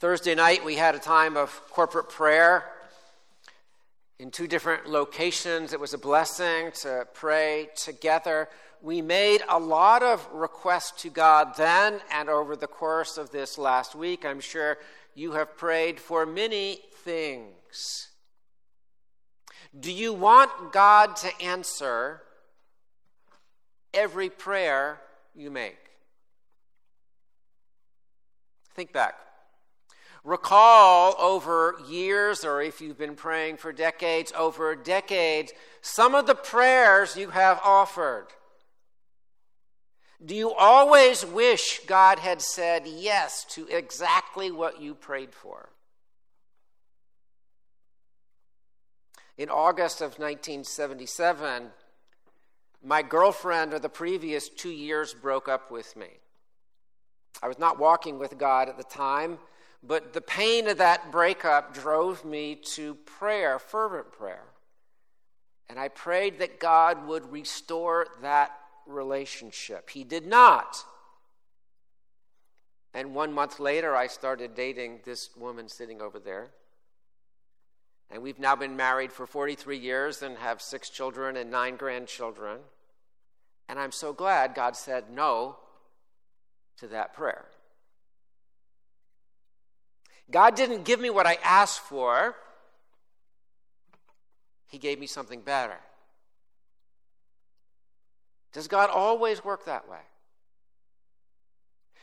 Thursday night, we had a time of corporate prayer in two different locations. It was a blessing to pray together. We made a lot of requests to God then and over the course of this last week. I'm sure you have prayed for many things. Do you want God to answer every prayer you make? Think back. Recall over years, or if you've been praying for decades, over decades, some of the prayers you have offered. Do you always wish God had said yes to exactly what you prayed for? In August of 1977, my girlfriend of the previous two years broke up with me. I was not walking with God at the time. But the pain of that breakup drove me to prayer, fervent prayer. And I prayed that God would restore that relationship. He did not. And one month later, I started dating this woman sitting over there. And we've now been married for 43 years and have six children and nine grandchildren. And I'm so glad God said no to that prayer. God didn't give me what I asked for, He gave me something better. Does God always work that way?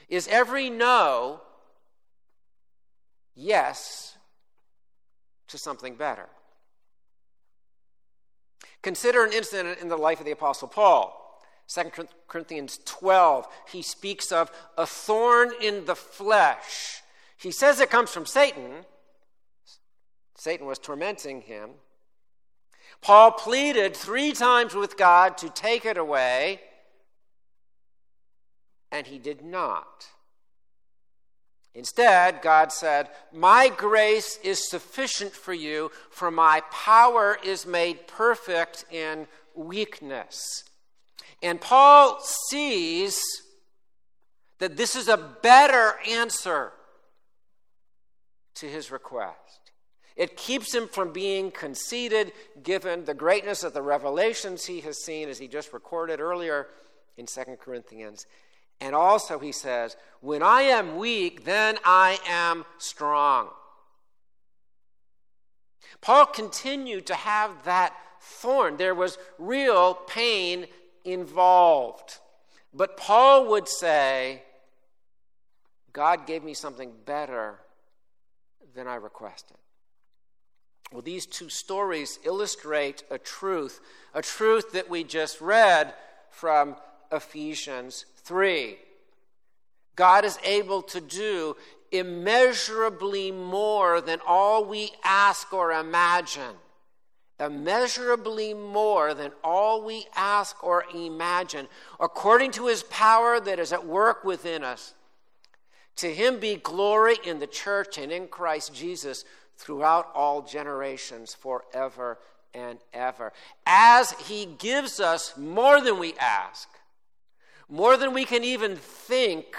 Is every no yes to something better? Consider an incident in the life of the Apostle Paul. 2 Corinthians 12, he speaks of a thorn in the flesh he says it comes from Satan. Satan was tormenting him. Paul pleaded three times with God to take it away, and he did not. Instead, God said, My grace is sufficient for you, for my power is made perfect in weakness. And Paul sees that this is a better answer to his request. It keeps him from being conceited, given the greatness of the revelations he has seen, as he just recorded earlier in 2 Corinthians. And also, he says, When I am weak, then I am strong. Paul continued to have that thorn. There was real pain involved. But Paul would say, God gave me something better than I requested. Well, these two stories illustrate a truth, a truth that we just read from Ephesians 3. God is able to do immeasurably more than all we ask or imagine. Immeasurably more than all we ask or imagine, according to his power that is at work within us. To him be glory in the church and in Christ Jesus throughout all generations, forever and ever. As he gives us more than we ask, more than we can even think,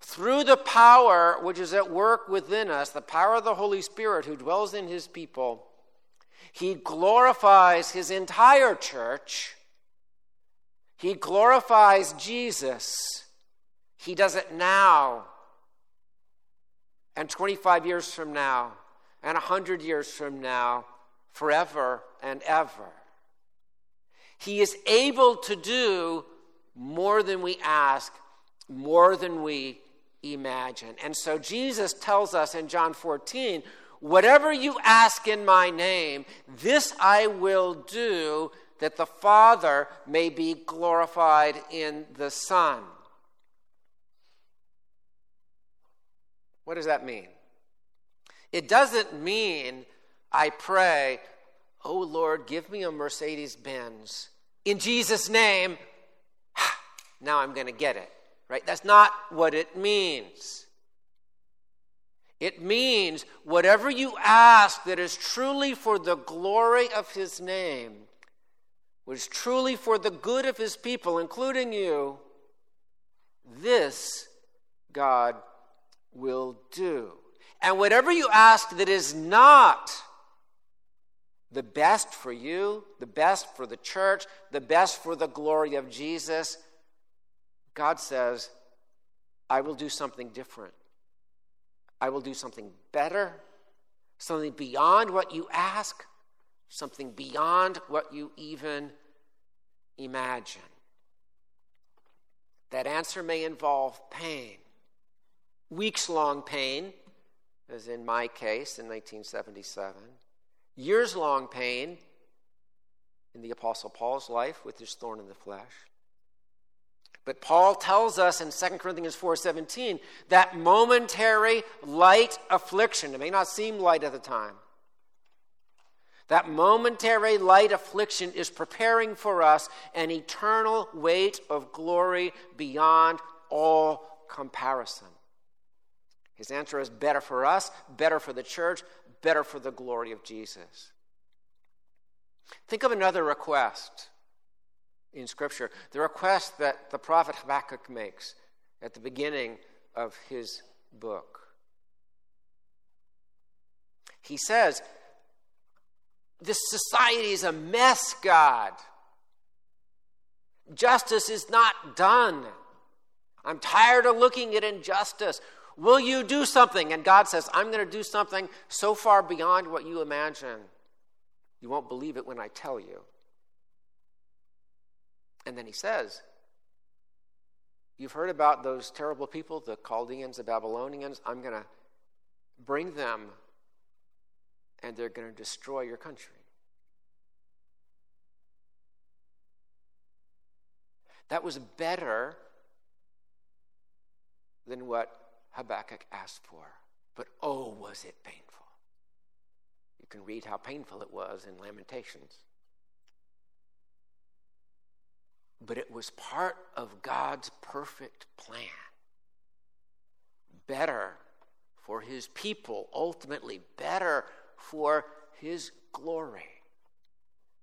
through the power which is at work within us, the power of the Holy Spirit who dwells in his people, he glorifies his entire church. He glorifies Jesus he does it now. And 25 years from now, and 100 years from now, forever and ever. He is able to do more than we ask, more than we imagine. And so Jesus tells us in John 14 whatever you ask in my name, this I will do that the Father may be glorified in the Son. What does that mean? It doesn't mean I pray, oh Lord, give me a Mercedes Benz. In Jesus' name, now I'm going to get it. Right? That's not what it means. It means whatever you ask that is truly for the glory of his name, is truly for the good of his people, including you, this God will do. And whatever you ask that is not the best for you, the best for the church, the best for the glory of Jesus, God says, I will do something different. I will do something better, something beyond what you ask, something beyond what you even imagine. That answer may involve pain, weeks long pain, as in my case in 1977, years long pain in the Apostle Paul's life with his thorn in the flesh. But Paul tells us in 2 Corinthians 4:17 that momentary light affliction, it may not seem light at the time, that momentary light affliction is preparing for us an eternal weight of glory beyond all comparison. His answer is better for us, better for the church, better for the glory of Jesus. Think of another request in Scripture the request that the prophet Habakkuk makes at the beginning of his book. He says, this society is a mess, God. Justice is not done. I'm tired of looking at injustice. Will you do something? And God says, I'm going to do something so far beyond what you imagine. You won't believe it when I tell you. And then he says, You've heard about those terrible people, the Chaldeans, the Babylonians. I'm going to bring them and they're going to destroy your country. That was better than what Habakkuk asked for. But oh, was it painful. You can read how painful it was in Lamentations. But it was part of God's perfect plan. Better for his people, ultimately, better for his glory.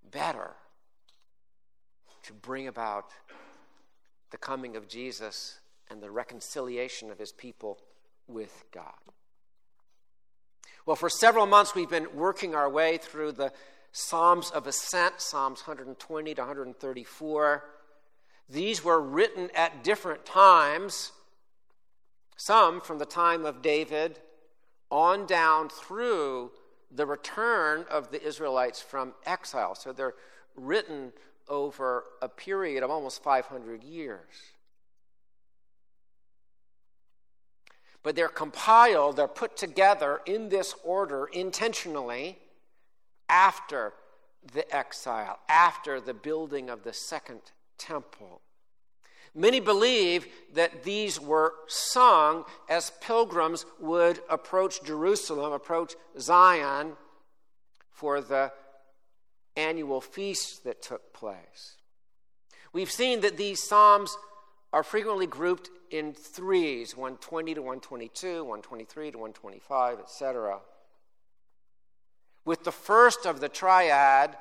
Better to bring about the coming of Jesus and the reconciliation of his people with God. Well, for several months, we've been working our way through the Psalms of Ascent, Psalms 120 to 134. These were written at different times, some from the time of David on down through the return of the Israelites from exile. So they're written over a period of almost 500 years. But they're compiled, they're put together in this order intentionally after the exile, after the building of the second temple. Many believe that these were sung as pilgrims would approach Jerusalem, approach Zion for the annual feast that took place. We've seen that these psalms are frequently grouped in threes 120 to 122, 123 to 125, etc. With the first of the triad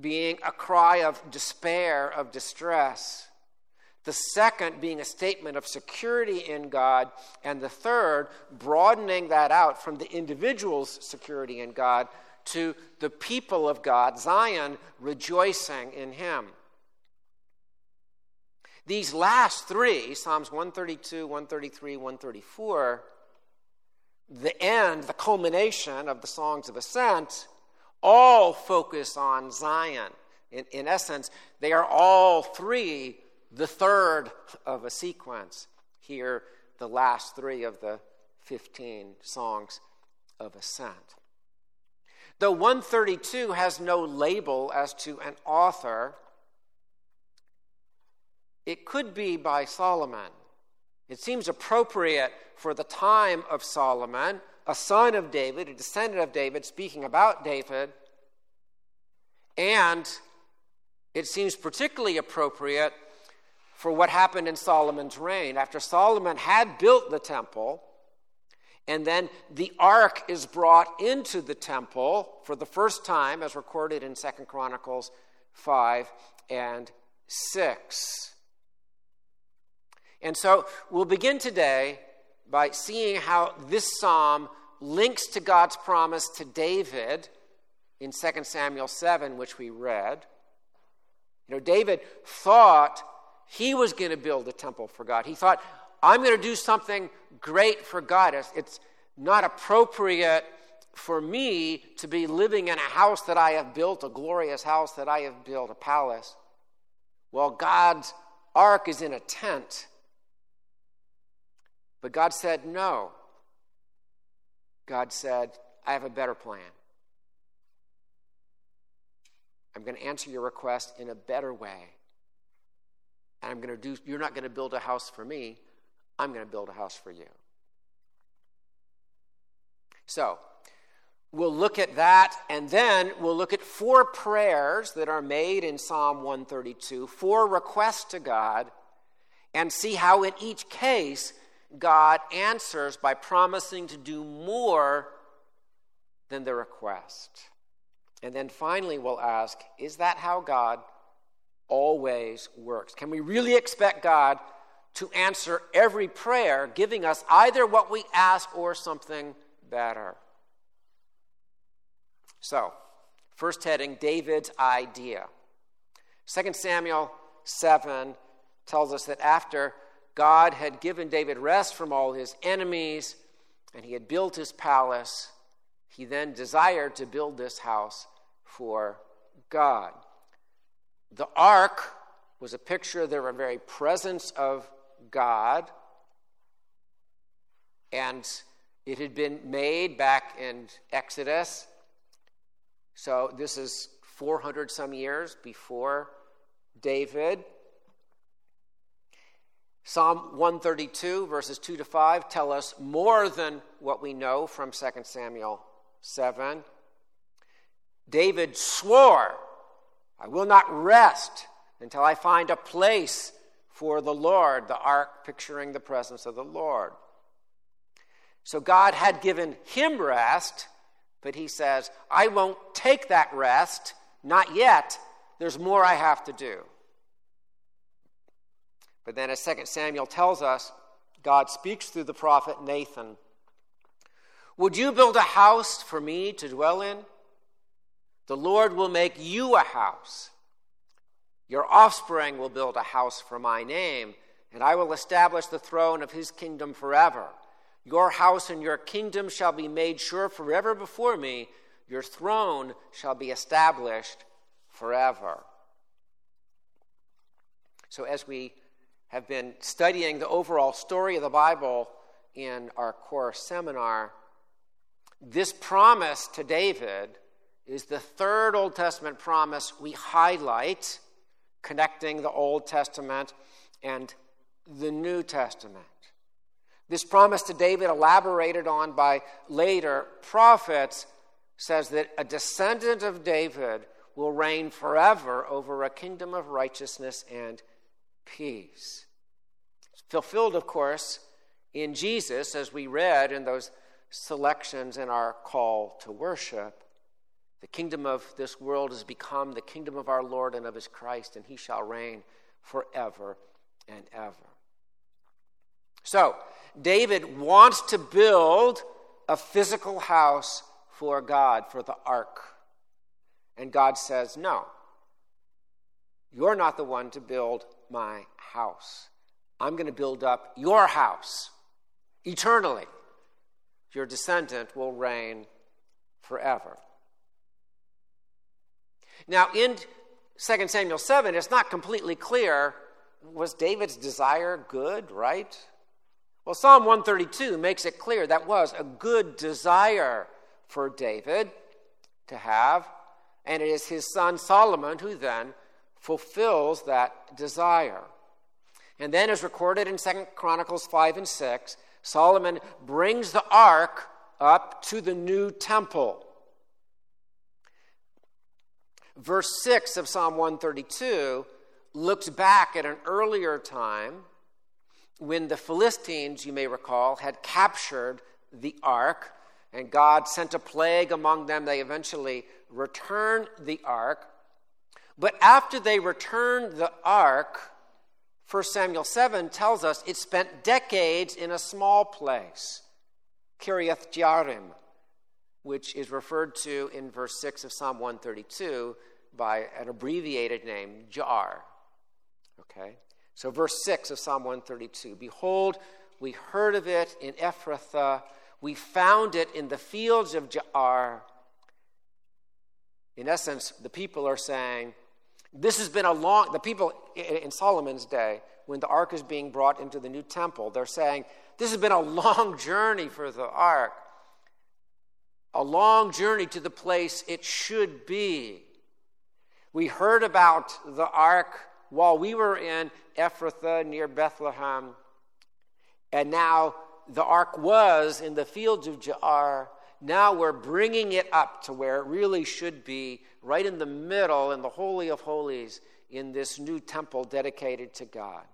being a cry of despair, of distress the second being a statement of security in God, and the third broadening that out from the individual's security in God to the people of God, Zion, rejoicing in Him. These last three, Psalms 132, 133, 134, the end, the culmination of the songs of ascent, all focus on Zion. In, in essence, they are all three the third of a sequence. Here, the last three of the 15 songs of ascent. Though 132 has no label as to an author, it could be by Solomon. It seems appropriate for the time of Solomon, a son of David, a descendant of David, speaking about David. And it seems particularly appropriate for what happened in Solomon's reign. After Solomon had built the temple, and then the ark is brought into the temple for the first time, as recorded in Second Chronicles 5 and 6. And so we'll begin today by seeing how this psalm links to God's promise to David in 2 Samuel 7, which we read. You know, David thought he was going to build a temple for God. He thought, I'm going to do something great for God. It's not appropriate for me to be living in a house that I have built, a glorious house that I have built, a palace. Well, God's ark is in a tent. But God said, No. God said, I have a better plan. I'm going to answer your request in a better way. And I'm going to do, you're not going to build a house for me, I'm going to build a house for you. So, we'll look at that, and then we'll look at four prayers that are made in Psalm 132, four requests to God, and see how in each case God answers by promising to do more than the request. And then finally, we'll ask is that how God always works? Can we really expect God to answer every prayer, giving us either what we ask or something better? So, first heading David's idea. 2 Samuel 7 tells us that after God had given David rest from all his enemies and he had built his palace, he then desired to build this house for God. The ark was a picture of the very presence of God, and it had been made back in Exodus. So this is 400 some years before David. Psalm 132, verses 2 to 5, tell us more than what we know from 2 Samuel 7. David swore, I will not rest until I find a place for the Lord, the ark picturing the presence of the Lord. So God had given him rest, but he says, I won't take that rest, not yet. There's more I have to do. But then, as 2 Samuel tells us, God speaks through the prophet Nathan Would you build a house for me to dwell in? The Lord will make you a house. Your offspring will build a house for my name, and I will establish the throne of his kingdom forever. Your house and your kingdom shall be made sure forever before me. Your throne shall be established forever. So, as we have been studying the overall story of the Bible in our core seminar, this promise to David is the third Old Testament promise we highlight, connecting the Old Testament and the New Testament. This promise to David, elaborated on by later prophets, says that a descendant of David will reign forever over a kingdom of righteousness and peace. Fulfilled, of course, in Jesus, as we read in those selections in our call to worship. The kingdom of this world has become the kingdom of our Lord and of his Christ, and he shall reign forever and ever. So, David wants to build a physical house for God, for the ark. And God says, No, you're not the one to build my house. I'm going to build up your house eternally. Your descendant will reign forever. Now, in 2 Samuel 7, it's not completely clear was David's desire good, right? Well, Psalm 132 makes it clear that was a good desire for David to have, and it is his son Solomon who then fulfills that desire. And then, as recorded in Second Chronicles 5 and 6, Solomon brings the ark up to the new temple. Verse 6 of Psalm 132 looks back at an earlier time when the Philistines, you may recall, had captured the ark, and God sent a plague among them. They eventually returned the ark. But after they returned the ark, 1 Samuel 7 tells us it spent decades in a small place, Kiriath Jearim, which is referred to in verse 6 of Psalm 132 by an abbreviated name, Jaar. Okay? So, verse 6 of Psalm 132 Behold, we heard of it in Ephrathah, we found it in the fields of Jaar. In essence, the people are saying, this has been a long, the people in Solomon's day, when the ark is being brought into the new temple, they're saying, this has been a long journey for the ark, a long journey to the place it should be. We heard about the ark while we were in Ephrathah near Bethlehem, and now the ark was in the fields of Jaar. Now we're bringing it up to where it really should be, right in the middle, in the Holy of Holies, in this new temple dedicated to God.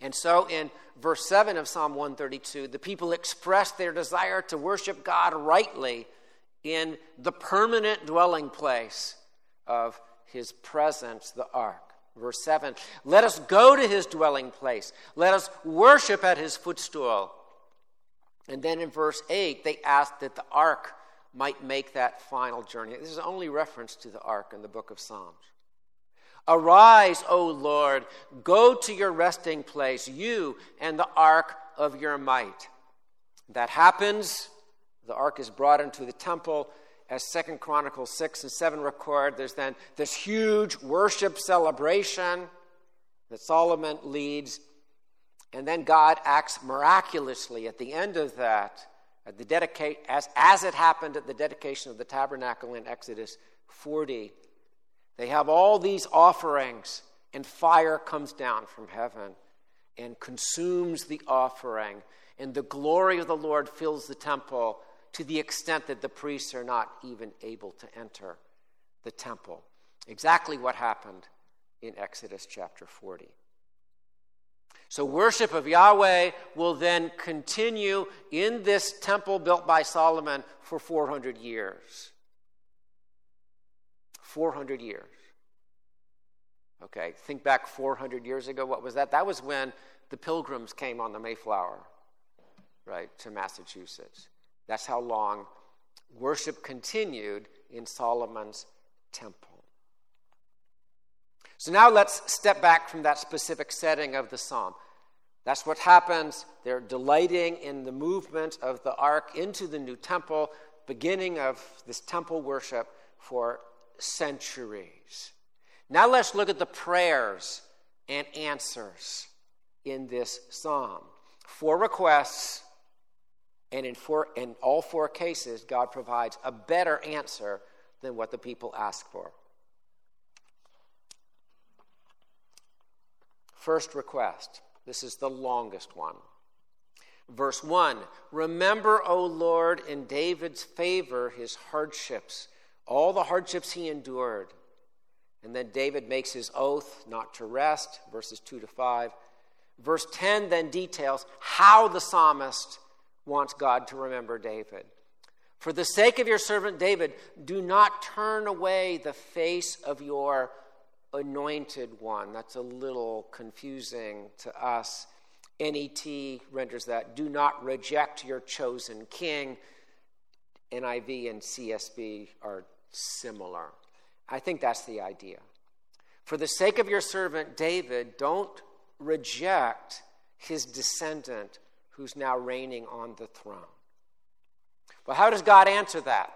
And so in verse 7 of Psalm 132, the people express their desire to worship God rightly in the permanent dwelling place of his presence, the ark. Verse 7 Let us go to his dwelling place, let us worship at his footstool. And then in verse 8, they ask that the ark might make that final journey. This is only reference to the ark in the book of Psalms. Arise, O Lord, go to your resting place, you and the ark of your might. That happens. The ark is brought into the temple as Second Chronicles 6 and 7 record, there's then this huge worship celebration that Solomon leads. And then God acts miraculously at the end of that, at the dedicate, as, as it happened at the dedication of the tabernacle in Exodus 40. They have all these offerings, and fire comes down from heaven and consumes the offering. And the glory of the Lord fills the temple to the extent that the priests are not even able to enter the temple. Exactly what happened in Exodus chapter 40. So, worship of Yahweh will then continue in this temple built by Solomon for 400 years. 400 years. Okay, think back 400 years ago. What was that? That was when the pilgrims came on the Mayflower, right, to Massachusetts. That's how long worship continued in Solomon's temple. So now let's step back from that specific setting of the psalm. That's what happens. They're delighting in the movement of the ark into the new temple, beginning of this temple worship for centuries. Now let's look at the prayers and answers in this psalm. Four requests and in, four, in all four cases, God provides a better answer than what the people ask for. First request. This is the longest one. Verse 1 Remember, O Lord, in David's favor his hardships, all the hardships he endured. And then David makes his oath not to rest, verses 2 to 5. Verse 10 then details how the psalmist wants God to remember David. For the sake of your servant David, do not turn away the face of your anointed one. That's a little confusing to us. NET renders that do not reject your chosen king. NIV and CSB are similar. I think that's the idea. For the sake of your servant David, don't reject his descendant who's now reigning on the throne. Well, how does God answer that?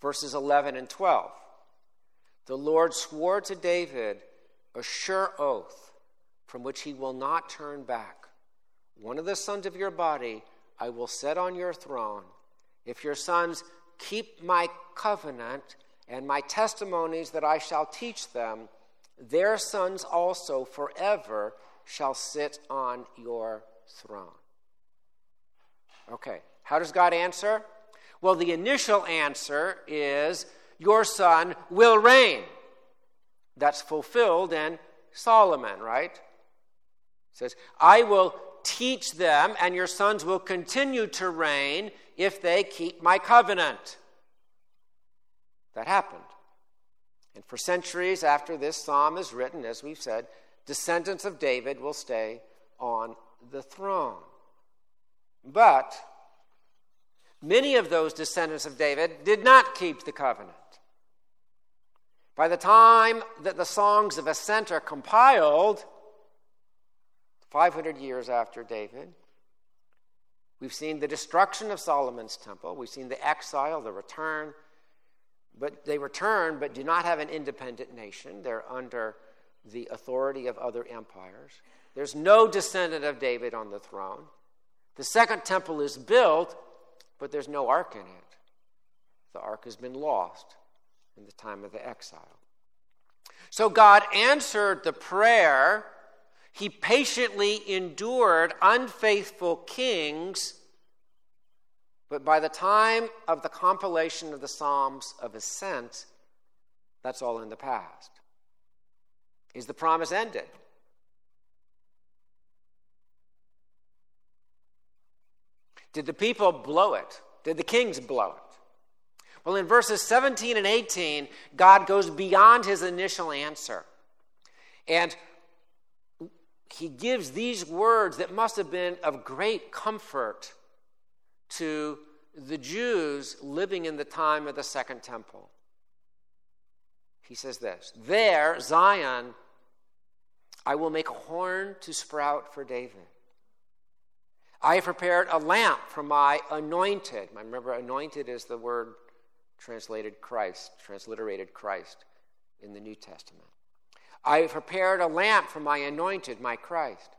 Verses 11 and 12. The Lord swore to David a sure oath from which he will not turn back. One of the sons of your body I will set on your throne. If your sons keep my covenant and my testimonies that I shall teach them, their sons also forever shall sit on your throne. Okay, how does God answer? Well, the initial answer is your son will reign. That's fulfilled in Solomon, right? It says, I will teach them, and your sons will continue to reign if they keep my covenant. That happened. And for centuries after this psalm is written, as we've said, descendants of David will stay on the throne. But many of those descendants of David did not keep the covenant. By the time that the Songs of Ascent are compiled, 500 years after David, we've seen the destruction of Solomon's temple, we've seen the exile, the return. But they return, but do not have an independent nation. They're under the authority of other empires. There's no descendant of David on the throne. The second temple is built, but there's no ark in it. The ark has been lost in the time of the exile. So God answered the prayer. He patiently endured unfaithful kings. But by the time of the compilation of the Psalms of Ascent, that's all in the past. Is the promise ended? Did the people blow it? Did the kings blow it? Well, in verses 17 and 18, God goes beyond his initial answer. And he gives these words that must have been of great comfort to the Jews living in the time of the Second Temple. He says this There, Zion, I will make a horn to sprout for David. I have prepared a lamp for my anointed. Remember, anointed is the word translated Christ, transliterated Christ in the New Testament. I have prepared a lamp for my anointed, my Christ.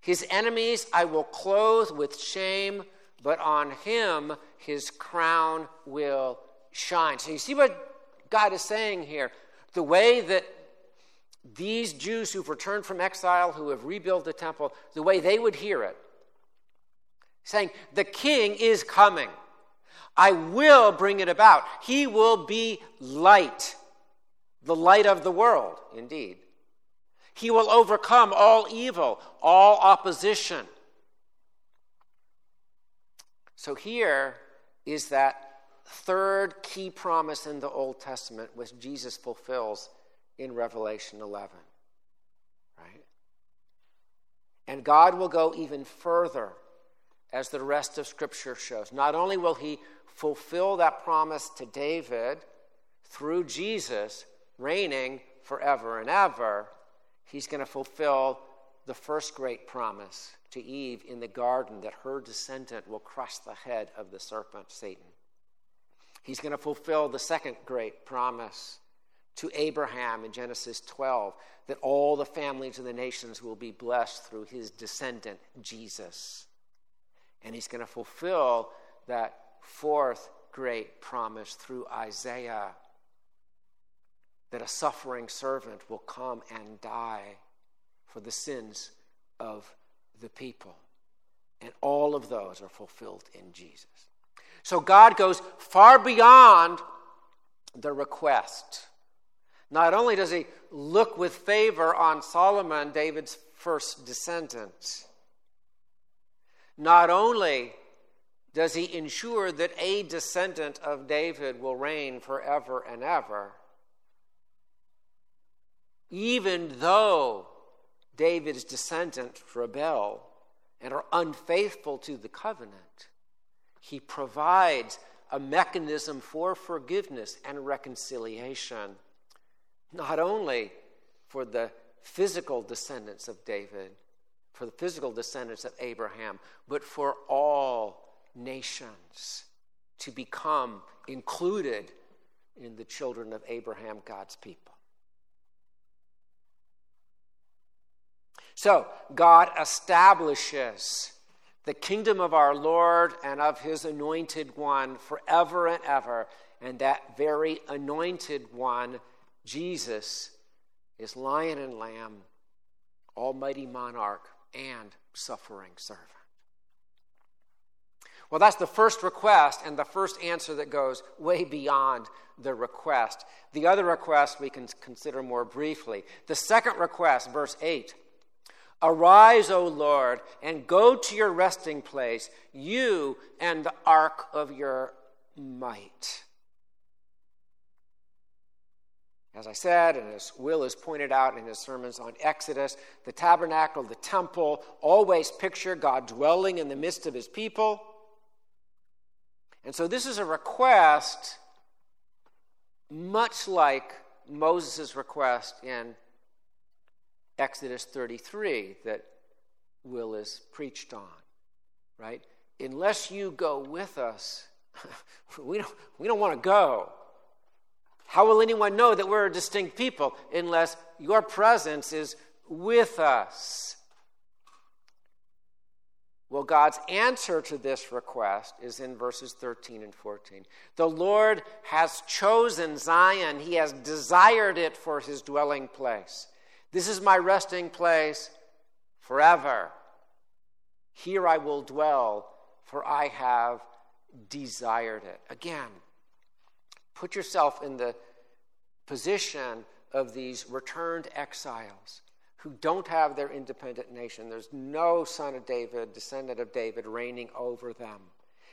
His enemies I will clothe with shame, but on him his crown will shine. So you see what God is saying here? The way that these Jews who've returned from exile, who have rebuilt the temple, the way they would hear it, saying, The king is coming. I will bring it about. He will be light, the light of the world, indeed. He will overcome all evil, all opposition. So here is that third key promise in the Old Testament, which Jesus fulfills in Revelation 11. Right? And God will go even further, as the rest of Scripture shows. Not only will He fulfill that promise to David through Jesus reigning forever and ever, he's going to fulfill the first great promise to Eve in the garden that her descendant will crush the head of the serpent, Satan. He's going to fulfill the second great promise to Abraham in Genesis 12 that all the families of the nations will be blessed through his descendant, Jesus. And he's going to fulfill that fourth great promise through Isaiah that a suffering servant will come and die for the sins of the people. And all of those are fulfilled in Jesus. So God goes far beyond the request. Not only does he look with favor on Solomon, David's first descendant, not only does he ensure that a descendant of David will reign forever and ever, even though David's descendants rebel and are unfaithful to the covenant, he provides a mechanism for forgiveness and reconciliation, not only for the physical descendants of David, for the physical descendants of Abraham, but for all nations to become included in the children of Abraham, God's people. So, God establishes the kingdom of our Lord and of his anointed one forever and ever. And that very anointed one, Jesus, is lion and lamb, almighty monarch, and suffering servant. Well, that's the first request and the first answer that goes way beyond the request. The other request we can consider more briefly. The second request, verse 8 Arise, O Lord, and go to your resting place, you and the ark of your might. As I said, and as Will has pointed out in his sermons on Exodus, the tabernacle, the temple, always picture God dwelling in the midst of his people. And so this is a request much like Moses' request in Exodus 33 that Will is preached on, right? Unless you go with us, we don't, we don't want to go. How will anyone know that we're a distinct people unless your presence is with us? Well, God's answer to this request is in verses 13 and 14. The Lord has chosen Zion, He has desired it for His dwelling place. This is my resting place forever. Here I will dwell, for I have desired it. Again, Put yourself in the position of these returned exiles who don't have their independent nation. There's no son of David, descendant of David, reigning over them.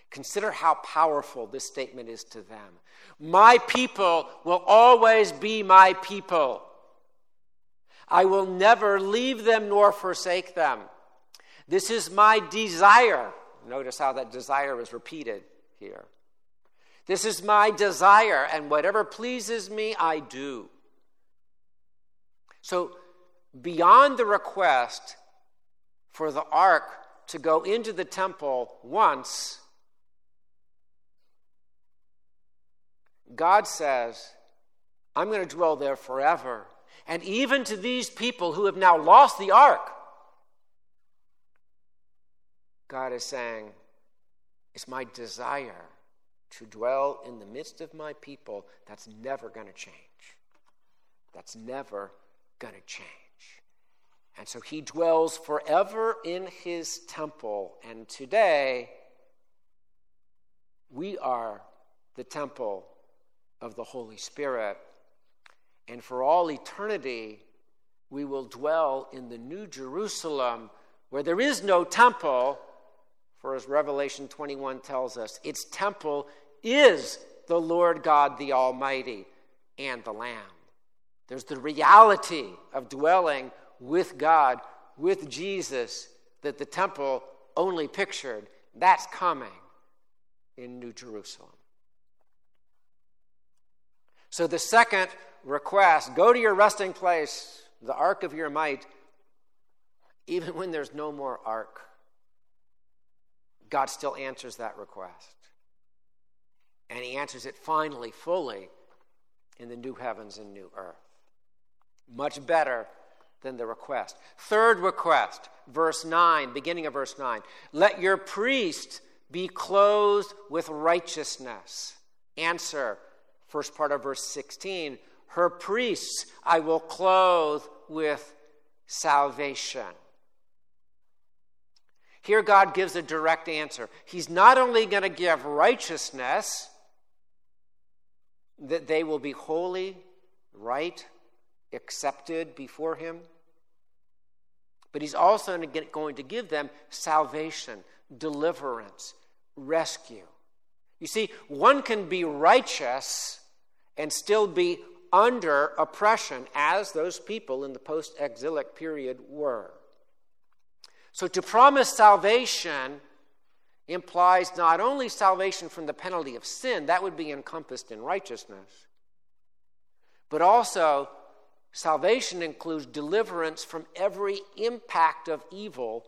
Consider how powerful this statement is to them. My people will always be my people. I will never leave them nor forsake them. This is my desire. Notice how that desire is repeated here. This is my desire, and whatever pleases me, I do. So, beyond the request for the ark to go into the temple once, God says, I'm going to dwell there forever. And even to these people who have now lost the ark, God is saying, It's my desire to dwell in the midst of my people, that's never going to change. That's never going to change. And so he dwells forever in his temple. And today, we are the temple of the Holy Spirit. And for all eternity, we will dwell in the New Jerusalem where there is no temple. For as Revelation 21 tells us, its temple is the Lord God the Almighty and the Lamb. There's the reality of dwelling with God, with Jesus, that the temple only pictured. That's coming in New Jerusalem. So the second request go to your resting place, the ark of your might, even when there's no more ark. God still answers that request. And he answers it finally, fully, in the new heavens and new earth. Much better than the request. Third request, verse 9, beginning of verse 9. Let your priest be clothed with righteousness. Answer, first part of verse 16. Her priests I will clothe with salvation. Here, God gives a direct answer. He's not only going to give righteousness, that they will be holy, right, accepted before Him. But He's also going to give them salvation, deliverance, rescue. You see, one can be righteous and still be under oppression, as those people in the post exilic period were. So to promise salvation implies not only salvation from the penalty of sin, that would be encompassed in righteousness, but also salvation includes deliverance from every impact of evil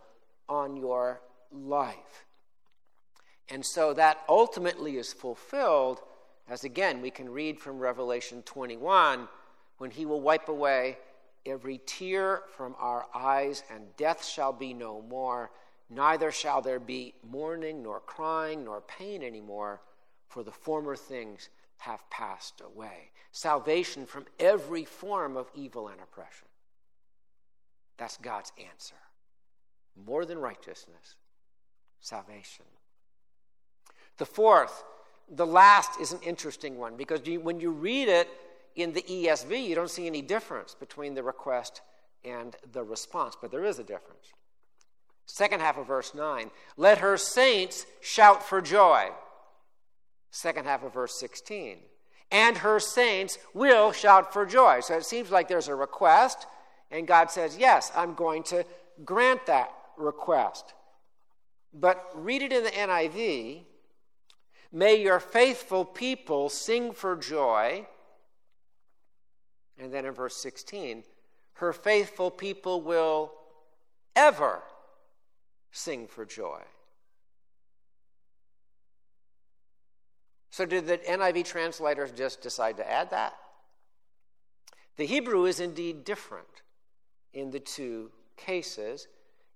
on your life. And so that ultimately is fulfilled, as again we can read from Revelation 21, when he will wipe away every tear from our eyes, and death shall be no more Neither shall there be mourning, nor crying, nor pain anymore, for the former things have passed away. Salvation from every form of evil and oppression. That's God's answer. More than righteousness, salvation. The fourth, the last, is an interesting one because you, when you read it in the ESV, you don't see any difference between the request and the response, but there is a difference. Second half of verse 9. Let her saints shout for joy. Second half of verse 16. and her saints will shout for joy. So it seems like there's a request, and God says, Yes, I'm going to grant that request. But read it in the NIV. May your faithful people sing for joy. And then in verse 16, her faithful people will ever sing for joy. So, did the NIV translators just decide to add that? The Hebrew is indeed different in the two cases.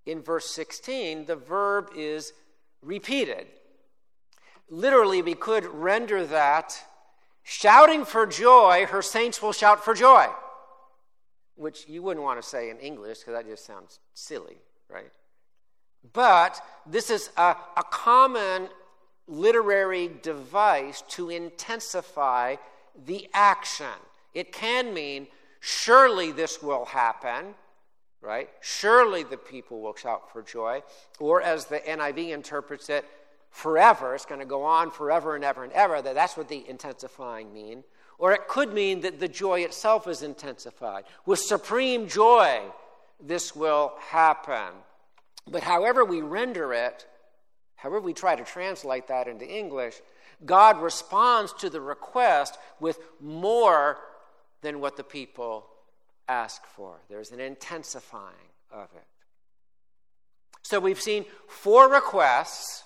In verse 16, the verb is repeated. Literally, we could render that shouting for joy, her saints will shout for joy, which you wouldn't want to say in English because that just sounds silly, right? But this is a, a common literary device to intensify the action. It can mean, surely this will happen, right? Surely the people will shout for joy. Or as the NIV interprets it, forever. It's going to go on forever and ever and ever. That that's what the intensifying mean. Or it could mean that the joy itself is intensified. With supreme joy, this will happen. But however we render it, However, we try to translate that into English, God responds to the request with more than what the people ask for. There's an intensifying of it. So we've seen four requests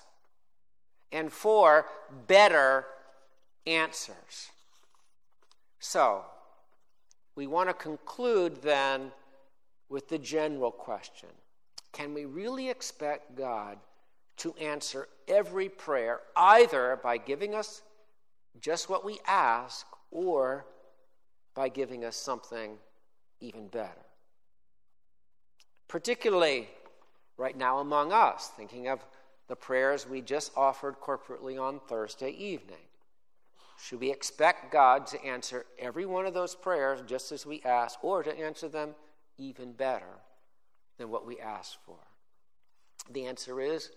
and four better answers. So we want to conclude then with the general question Can we really expect God? to answer every prayer, either by giving us just what we ask or by giving us something even better. Particularly right now among us, thinking of the prayers we just offered corporately on Thursday evening. Should we expect God to answer every one of those prayers just as we ask, or to answer them even better than what we ask for? The answer is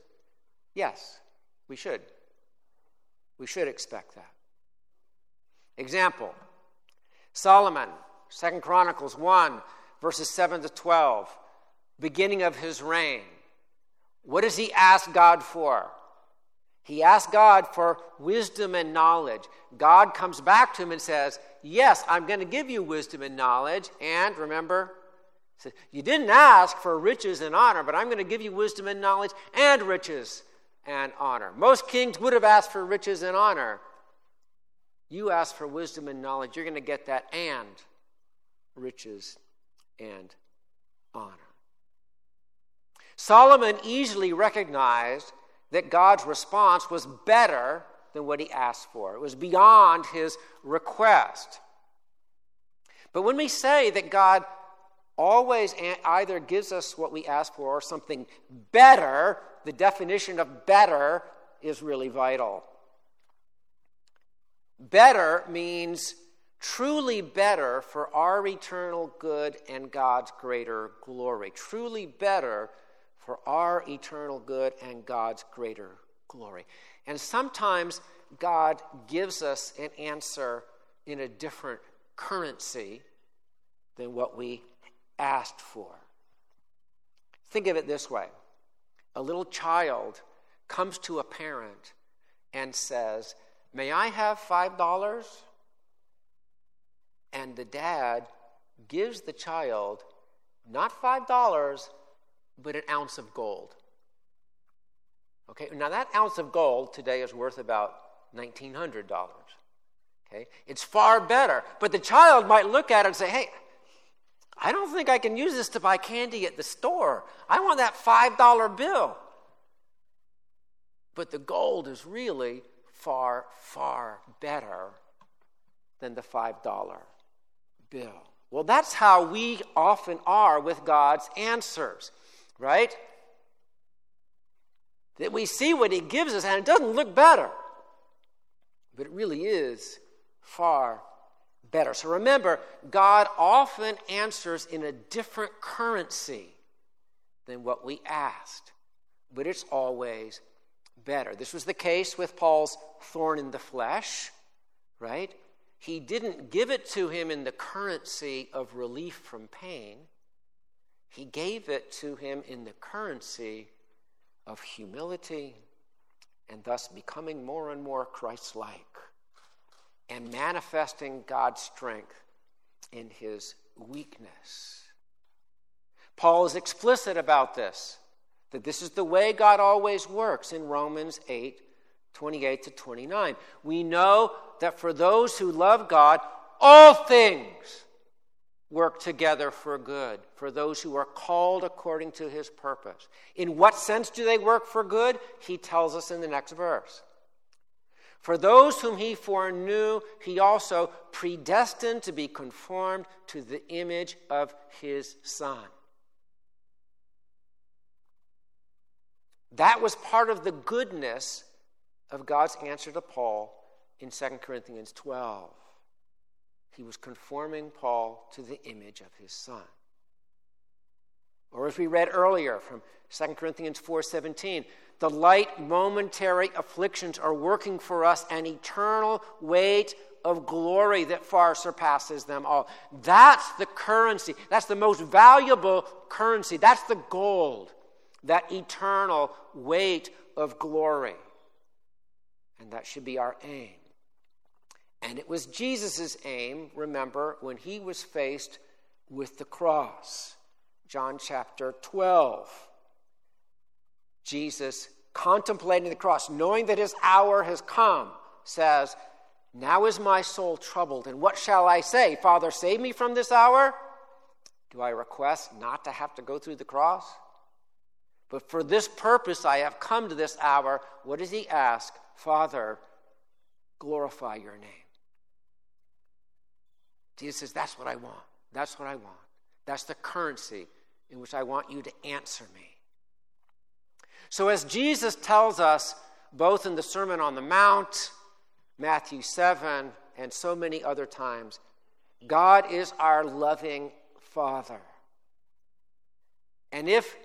Yes, we should. We should expect that. Example Solomon, Second Chronicles 1, verses 7 to 12, beginning of his reign. What does he ask God for? He asks God for wisdom and knowledge. God comes back to him and says, Yes, I'm going to give you wisdom and knowledge. And remember, you didn't ask for riches and honor, but I'm going to give you wisdom and knowledge and riches and honor. Most kings would have asked for riches and honor. You ask for wisdom and knowledge, you're going to get that and riches and honor. Solomon easily recognized that God's response was better than what he asked for, it was beyond his request. But when we say that God always either gives us what we ask for or something better, the definition of better is really vital. Better means truly better for our eternal good and God's greater glory. Truly better for our eternal good and God's greater glory. And sometimes God gives us an answer in a different currency than what we asked for. Think of it this way a little child comes to a parent and says, May I have $5? And the dad gives the child not $5, but an ounce of gold. Okay, now that ounce of gold today is worth about $1,900. Okay, it's far better. But the child might look at it and say, Hey, I don't think I can use this to buy candy at the store. I want that $5 bill. But the gold is really far, far better than the $5 bill. Well, that's how we often are with God's answers, right? That we see what He gives us and it doesn't look better, but it really is far better. So remember, God often answers in a different currency than what we asked, but it's always better. This was the case with Paul's thorn in the flesh, right? he didn't give it to him in the currency of relief from pain. He gave it to him in the currency of humility and thus becoming more and more Christ like and manifesting God's strength in his weakness. Paul is explicit about this, that this is the way God always works in Romans 8 28 to 29. We know that for those who love God, all things work together for good, for those who are called according to his purpose. In what sense do they work for good? He tells us in the next verse. For those whom he foreknew, he also predestined to be conformed to the image of his Son. That was part of the goodness of God's answer to Paul in 2 Corinthians 12. He was conforming Paul to the image of his son. Or as we read earlier from 2 Corinthians 4:17, the light momentary afflictions are working for us an eternal weight of glory that far surpasses them all. That's the currency. That's the most valuable currency. That's the gold. That eternal weight of glory. And that should be our aim. And it was Jesus' aim, remember, when he was faced with the cross. John chapter 12. Jesus, contemplating the cross, knowing that his hour has come, says, Now is my soul troubled, and what shall I say? Father, save me from this hour? Do I request not to have to go through the cross? But for this purpose I have come to this hour. What does he ask? Father, glorify your name. Jesus says, That's what I want. That's what I want. That's the currency in which I want you to answer me. So, as Jesus tells us, both in the Sermon on the Mount, Matthew 7, and so many other times, God is our loving Father. And if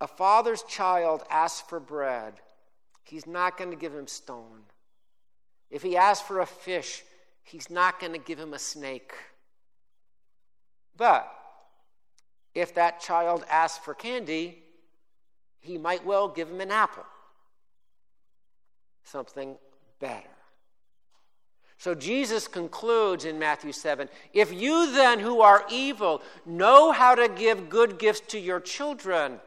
a father's child asks for bread, he's not going to give him stone. If he asks for a fish, he's not going to give him a snake. But if that child asks for candy, he might well give him an apple. Something better. So Jesus concludes in Matthew 7 If you then, who are evil, know how to give good gifts to your children,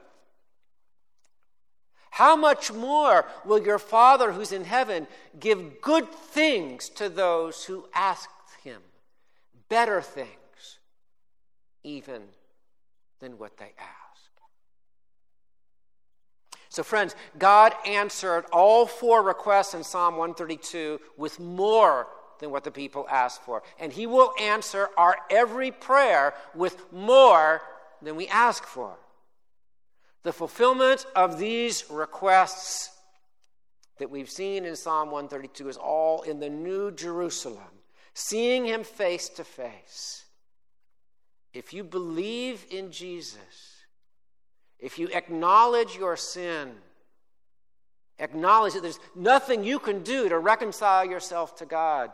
how much more will your Father who's in heaven give good things to those who ask him? Better things, even than what they ask. So, friends, God answered all four requests in Psalm 132 with more than what the people asked for. And He will answer our every prayer with more than we ask for. The fulfillment of these requests that we've seen in Psalm 132 is all in the New Jerusalem, seeing Him face to face. If you believe in Jesus, if you acknowledge your sin, acknowledge that there's nothing you can do to reconcile yourself to God,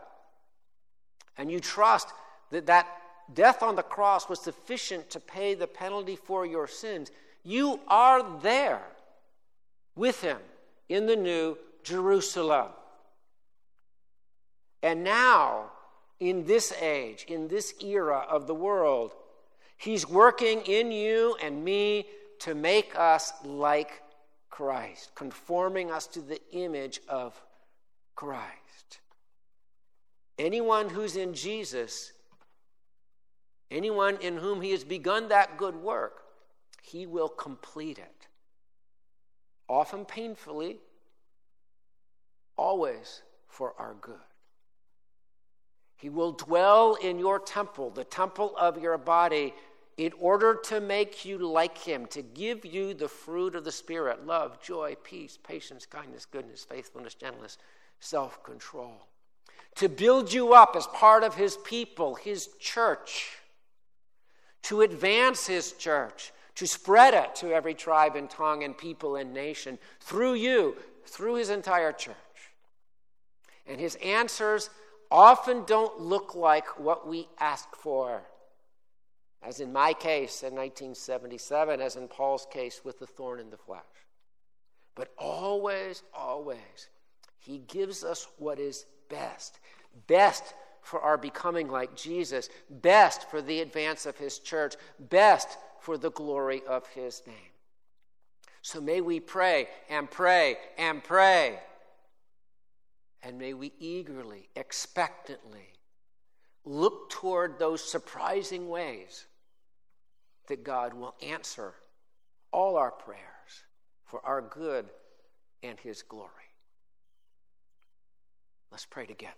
and you trust that that death on the cross was sufficient to pay the penalty for your sins, you are there with him in the new Jerusalem. And now, in this age, in this era of the world, he's working in you and me to make us like Christ, conforming us to the image of Christ. Anyone who's in Jesus, anyone in whom he has begun that good work, he will complete it. Often painfully, always for our good. He will dwell in your temple, the temple of your body, in order to make you like Him, to give you the fruit of the Spirit love, joy, peace, patience, kindness, goodness, faithfulness, gentleness, self control. To build you up as part of His people, His church. To advance His church to spread it to every tribe and tongue and people and nation through you, through his entire church. And his answers often don't look like what we ask for. As in my case in 1977, as in Paul's case with the thorn in the flesh. But always, always, he gives us what is best. Best for our becoming like Jesus, best for the advance of his church, best for the glory of his name. So may we pray and pray and pray. And may we eagerly, expectantly look toward those surprising ways that God will answer all our prayers for our good and His glory. Let's pray together.